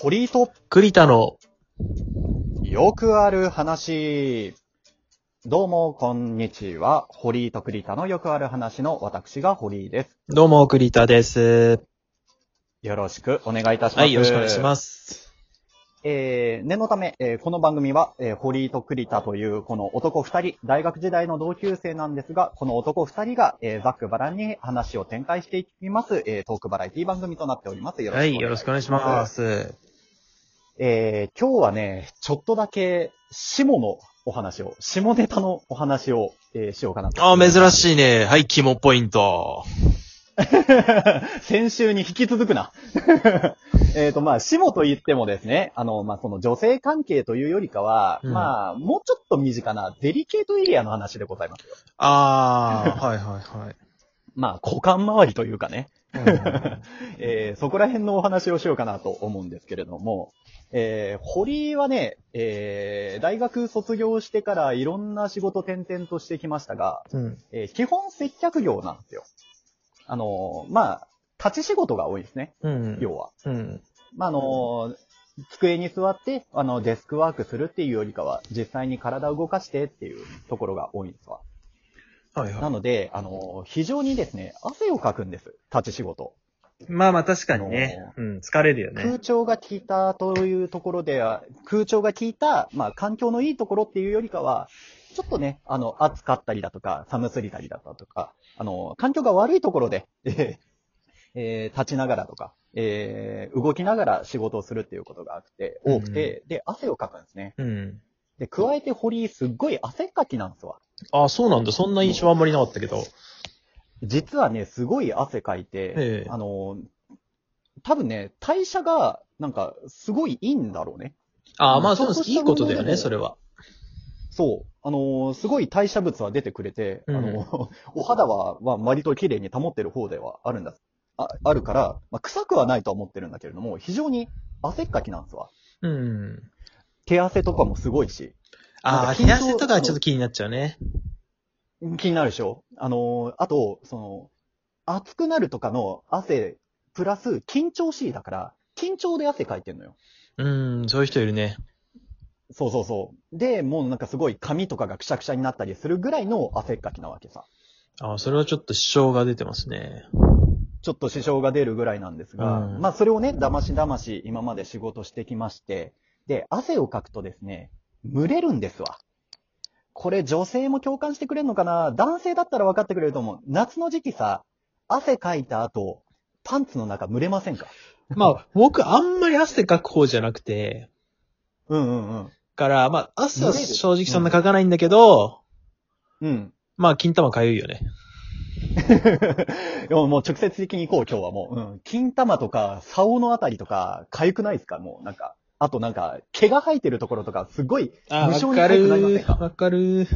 堀井と栗田の、よくある話。どうも、こんにちは。堀井と栗田のよくある話の私が堀井です。どうも、栗田です。よろしくお願いいたします。はい、よろしくお願いします。す。えー、念のため、えーこの番組は、えー堀井と栗田というこの男二人、大学時代の同級生なんですが、この男二人が、えーざっくばらんに話を展開していきます、えートークバラエティ番組となっております。よろしくお願いします。はい、よろしくお願いします。えー今日はね、ちょっとだけ、下のお話を、下ネタのお話を、えーしようかなと。あー、珍しいね。はい、肝ポイント。先週に引き続くな。えっと、まあ、下と言ってもですね、あの、まあ、その女性関係というよりかは、うんまあ、もうちょっと身近なデリケートエリアの話でございますよ。あー、はいはいはい。まあ、股間周りというかね、うんえーそこら辺のお話をしようかなと思うんですけれども、えー堀井はね、えー大学卒業してからいろんな仕事転々としてきましたが、うん。えー基本接客業なんですよ。あのーまあ、立ち仕事が多いですね、うん。要は。うん。まあ、あのー机に座って、あの、デスクワークするっていうよりかは、実際に体を動かしてっていうところが多いんですわ。はいはなので、あのー非常にですね、汗をかくんです。立ち仕事。い。まあまあ確かにね。うん、疲れるよ空。調が効いたというところでは、空調が効いた、まあ、環境のいいところっていうよりかは、ちょっとね、あの、暑かったりだとか、寒すぎたりだったとか、あの、環境が悪いところで、えーえー立ちながらとか、えー動きながら仕事をするっていうことが多くて、多くて、で、汗をかくんですね。うん。で、加えて堀井すっごい汗っかきなんですわ。あー、そうなんだ。そんな印象あんまりなかったけど。実はね、すごい汗かいて、ええあの、多分ね、代謝が、なんか、すごいいいんだろうね。あー、まあそうちょっとしたいいことだよね、それは。そう。あのーすごい代謝物は出てくれて、うんあのー お肌は、まあ、割と綺麗に保ってる方ではあるんだ。ああるから、まあ、臭くはないとは思ってるんだけれども、非常に汗っかきなんですわ。うん。手汗とかもすごいし、あー、なんか緊張冷や汗とかはちょっと気になっちゃうね。気になるでしょ？あのーあと、その、暑くなるとかの汗、プラス緊張しいだから、緊張で汗かいてんのよ。うん、そういう人いるね。そうそうそう。で、もうなんかすごい髪とかがくしゃくしゃになったりするぐらいの汗っかきなわけさ。あー、それはちょっと支障が出てますね。ちょっと支障が出るぐらいなんですが、うんまあそれをね、だましだまし今まで仕事してきまして、で、汗をかくとですね、蒸れるんですわ。これ女性も共感してくれるのかな？男性だったら分かってくれると思う。夏の時期さ、汗かいた後、パンツの中蒸れませんか？まあ、僕あんまり汗かく方じゃなくて、うんうんうん。から、まあ、汗は正直そんなかかないんだけど、うん。まあ、金玉かゆいよね。でももう直接的に行こう、今日はもう。うん。金玉とか、竿のあたりとか、痒くないですか？もうなんか。あとなんか、毛が生えてるところとか、すごい、無性にわか痒くなりませんかるわかる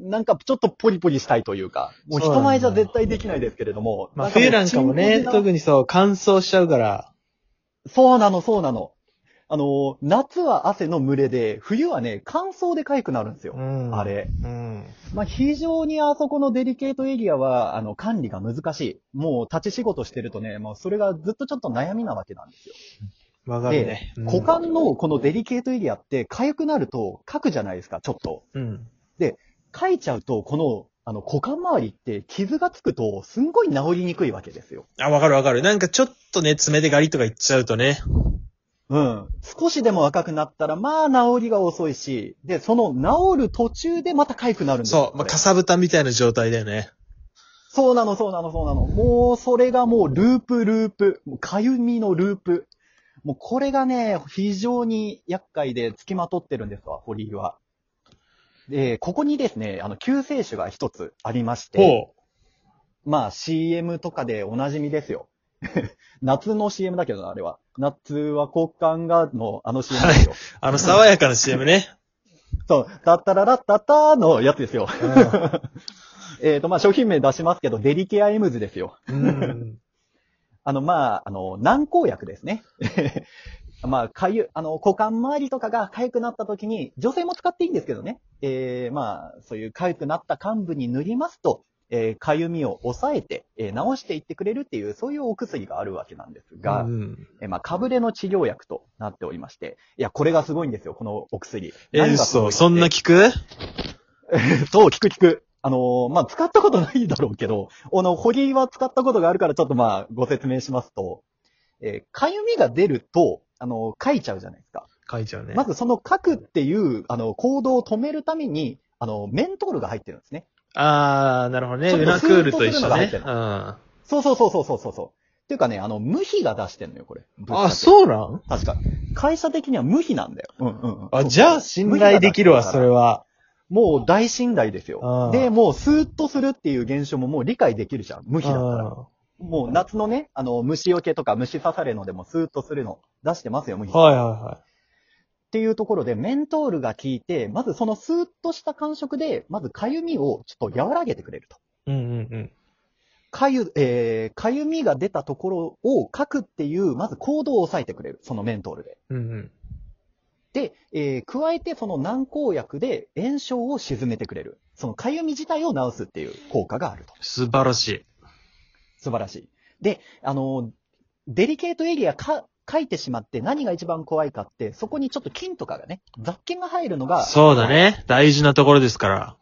なんかちょっとポリポリしたいというか、もう人前じゃ絶対できないですけれども。まあ、冬なんかもね、特に。にそう、乾燥しちゃうから。そうなの、そうなの。あの、夏は汗の蒸れで、冬はね、乾燥で痒くなるんですよ。んあ。れ。うん。まあ、非常にあそこのデリケートエリアは、あの、管理が難しい。もう立ち仕事してるとね、もうそれがずっとちょっと悩みなわけなんですよ。わかるね。うん股間のこのデリケートエリアって、痒くなると、書くじゃないですか、ちょっと。うん。書いちゃうと、この、あの、股間周りって傷がつくと、すんごい治りにくいわけですよ。あ、わかるわかる。なんかちょっとね、爪でガリとかいっちゃうとね。うん。少しでも赤くなったら、まあ、治りが遅いし、で、その治る途中でまた痒くなるんですよそう、まあ、これかさぶたみたいな状態だよね。そうなの、そうなの、そうなの。もう、それがもう、ループ、ループ。もうかゆみのループ。もう、これがね、非常に厄介で付きまとってるんですわ、堀井は。で、ここにですね、あの、救世主が一つありまして、ほまあ、CM とかでおなじみですよ。夏の CM だけどな、あれは。夏は股間がの、あの CM ですよ。う。あの、爽やかな CM ね。そう、タッタララッタッターのやつですよ。えっと、まあ、商品名出しますけど、デリケアエムズですよ。うん。あの、まあ、あの、軟膏薬ですね。まあ、かゆ、あの、股間周りとかが痒くなった時に、女性も使っていいんですけどね。えー、まあ、そういう痒くなった幹部に塗りますと、えー、かゆみを抑えて、えー、治していってくれるっていう、そういうお薬があるわけなんですが、うん。えーまあ、かぶれの治療薬となっておりまして、いや、これがすごいんですよ、このお薬。え、何がすごいかって嘘そんな聞く？そう、聞く聞く。あのーまあ、使ったことないだろうけど、あの、堀井は使ったことがあるから、ちょっとまあ、ご説明しますと、えーかゆみが出ると、あのー書いちゃうじゃないですか。書いちゃうね。まずその書くっていう、あの、行動を止めるために、あの、メントールが入ってるんですね。あー、なるほどね。ウナクールと一緒ねうん。そうそうそうそうそうそう。っていうかね、あの、無比が出してんのよ、これ。あ、そうなん？確か。会社的には無比なんだよ。うんうんうん。あ、じゃあ信頼できるわ、それは。は。もう大信頼ですよで、もうスーッとするっていう現象ももう理解できるじゃん。無比だったら。あもう夏のね、あの、虫除けとか虫刺されのでもスーッとするの出してますよ、無比。ーはいはいはっていうところで、メントールが効いて、まずそのスーッとした感触で、まず痒みをちょっと和らげてくれると。い。うんうんうん。かゆ、えー、痒みが出たところを書くっていう、まず行動を抑えてくれる。そのメントールで。うんうん。で、えー、加えてその軟膏薬で炎症を鎮めてくれる。その痒み自体を治すっていう効果があると。素晴らしい。素晴らしい。で、あの、デリケートエリアか書いてしまって何が一番怖いかって、そこにちょっと菌とかがね、雑菌が入るのが、そうだね。大事なところですから。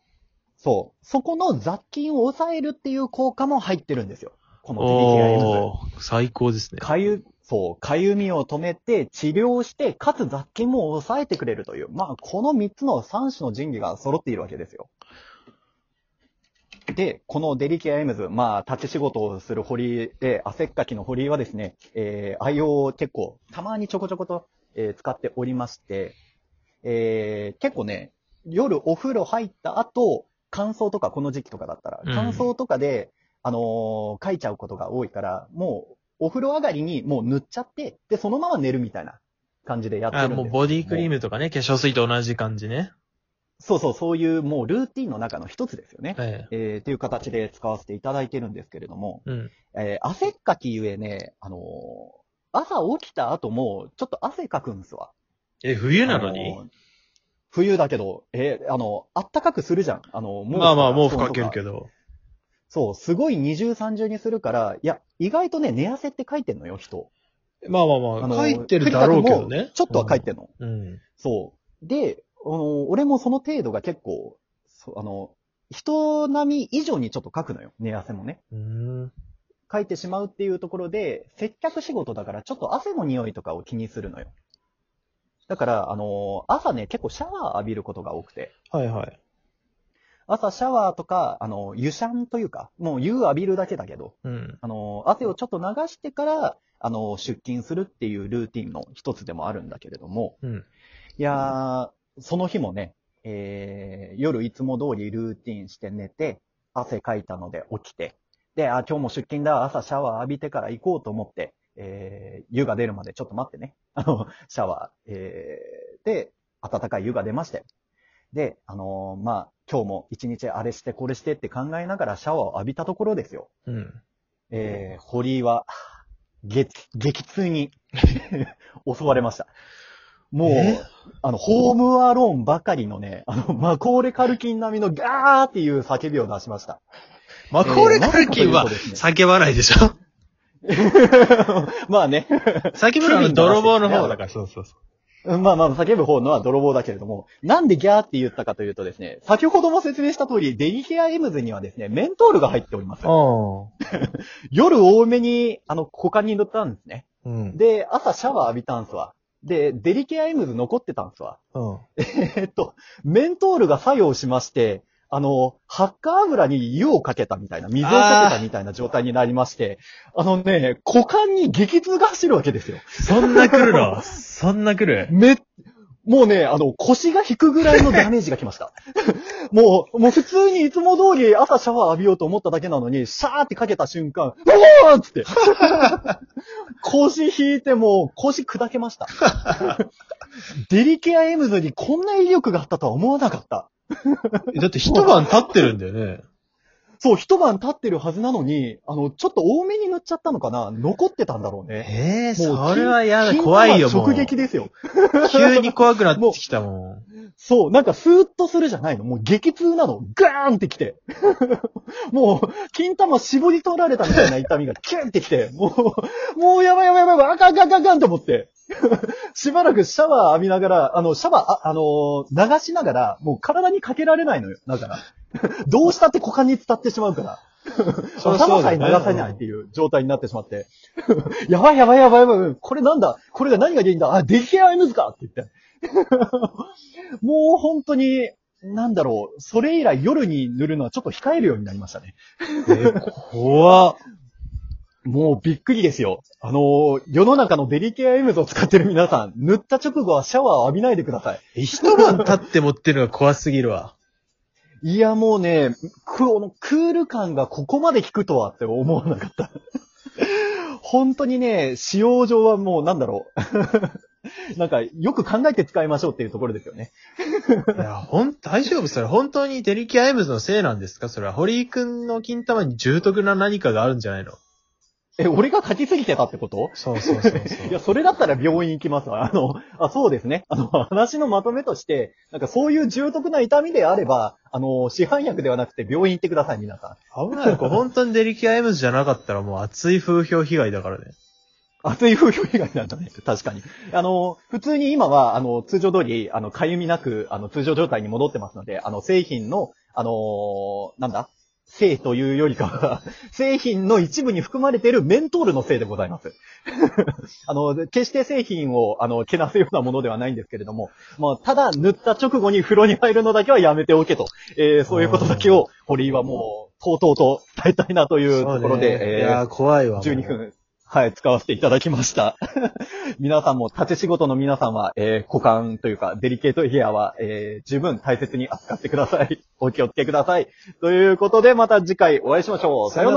そう。そこの雑菌を抑えるっていう効果も入ってるんですよ。このデリケアエムズ。最高ですね。かゆ、そう、かゆみを止めて、治療して、かつ雑菌も抑えてくれるという、まあ、この3つの3種の神器が揃っているわけですよ。で、このデリケアエムズ、まあ、立ち仕事をする堀井で、汗っかきの堀井はですね、えー、愛用を結構、たまにちょこちょこと、えー使っておりまして、えー、結構ね、夜お風呂入った後、乾燥とか、この時期とかだったら、うん乾燥とかで、あのー書いちゃうことが多いから、もう、お風呂上がりにもう塗っちゃって、で、そのまま寝るみたいな感じでやってるあ、んですもうボディクリーム。ムとかね、化粧水と同じ感じね。そうそう、そういうもうルーティンの中の一つですよね。ええ。えー、っていう形で使わせていただいてるんですけれども、うん。えー、汗っかきゆえね、あのー朝起きた後も、ちょっと汗かくんですわ。え、冬なのに、あー冬だけど、えーあの、あったかくするじゃん。あの、まあまあ、毛布かけるけど。そう、すごい二重三重にするから、いや、意外とね、寝汗って書いてんのよ、人。まあまあまあ、あの書いてるだろうけどね。ちょっとは書いてんの。うん。そう。で、あの、俺もその程度が結構、そうあの、人並み以上にちょっと書くのよ、寝汗もね。うん。書いてしまうっていうところで、接客仕事だからちょっと汗の匂いとかを気にするのよ。だから、あの、朝ね、結構シャワー浴びることが多くて。はいはい。朝シャワーとか、あの、湯シャンというか、もう湯浴びるだけだけど、うん。あの、汗をちょっと流してから、あの、出勤するっていうルーティンの一つでもあるんだけれども、うん。いやー、その日もね、えー、夜いつも通りルーティンして寝て、汗かいたので起きて、で、あ、今日も出勤だ、朝シャワー浴びてから行こうと思って、えー、湯が出るまでちょっと待ってね。あの、シャワー、えー、で、暖かい湯が出まして。で、あのーまあ、今日も一日あれしてこれしてって考えながらシャワーを浴びたところですよ。うん。えー、堀井は、激、激痛に 襲われました。もうえ、あの、ホームアローンばかりのね、あの、マコーレカルキン並みのガーっていう叫びを出しました。マコーレカルキンは叫ばないでしょ？まあね。叫ぶのは泥棒の方だから、そうそうそまあまあ、叫ぶ方のは泥棒だけれども、なんでギャーって言ったかというとですね、先ほども説明した通り、デリケアエムズにはですね、メントールが入っております。う。夜多めに、あの、股間に塗ったんですね。うん。で、朝シャワー浴びたんすわ。で、デリケアエムズ残ってたんすわ。うん。えっと、メントールが作用しまして、あの、ハッカー油に湯をかけたみたいな、水をかけたみたいな状態になりまして、あのね、股間に激痛が走るわけですよ。そんな来るの？そんな来る？め、もうね、あの、腰が引くぐらいのダメージが来ました。もう、もう普通にいつも通り朝シャワー浴びようと思っただけなのに、シャーってかけた瞬間、うおーっつって。腰引いてもう腰砕けました。デリケアエムズにこんな威力があったとは思わなかった。だって一晩経ってるんだよね。そう、一晩経ってるはずなのに、あの、ちょっと多めに塗っちゃったのかな？残ってたんだろうね。ええもうそれは嫌だ。金怖いよ、もう。直撃ですよ。急に怖くなってきたもん。そう、なんかスーッとするじゃないの。もう激痛なの。ガーンってきて。もう、金玉絞り取られたみたいな痛みがキュンってきて、もう、もうやばいやばいやばい、あかんあかんあかんあかんと思って。しばらくシャワー浴びながら、あの、シャワー、あ、あのー流しながら、もう体にかけられないのよ。だから。どうしたって股間に伝ってしまうから。頭さえ流せないっていう状態になってしまって。やばいやばいやばいやばい。これなんだ？これが何が原因だ？あ、デリケアエムズかって言って。もう本当に、なんだろう。それ以来夜に塗るのはちょっと控えるようになりましたね。え、怖っ。もうびっくりですよ。あのー世の中のデリケアエムズを使ってる皆さん、塗った直後はシャワーを浴びないでください。え一晩経って持ってるのが怖すぎるわ。いや、もうね、このクール感がここまで効くとはって思わなかった。本当にね、使用上はもうなんだろう。なんか、よく考えて使いましょうっていうところですよね。いや、ほん、大丈夫それ本当にデリケアエムズのせいなんですか？それは。堀井くんの金玉に重篤な何かがあるんじゃないの？え、俺が掻きすぎてたってこと？そうそうそう。いや、それだったら病院行きますわ。あの、あ、そうですね。あの、話のまとめとして、なんかそういう重篤な痛みであれば、あの、市販薬ではなくて病院行ってください、皆さん。危ないよ。これ本当にデリケアエムズじゃなかったらもう熱い風評被害だからね。熱い風評被害なんだね。確かに。あの、普通に今は、あの、通常通り、あの、かゆみなく、あの、通常状態に戻ってますので、あの、製品の、あのなんだ？性というよりかは、製品の一部に含まれているメントールのせいでございます。あの、決して製品を、あの、けなすようなものではないんですけれども、まあ、ただ、塗った直後に風呂に入るのだけはやめておけと、えーそういうことだけを、堀井はもう、とうとうと伝えたいなというところで、ねいえーやー、怖いわ。もう12。分、はい、使わせていただきました。皆さんも、立ち仕事の皆さんは、えー股間というか、デリケートヘアは、えー十分大切に扱ってください。お気をつけください。ということで、また次回お会いしましょう。さようなら。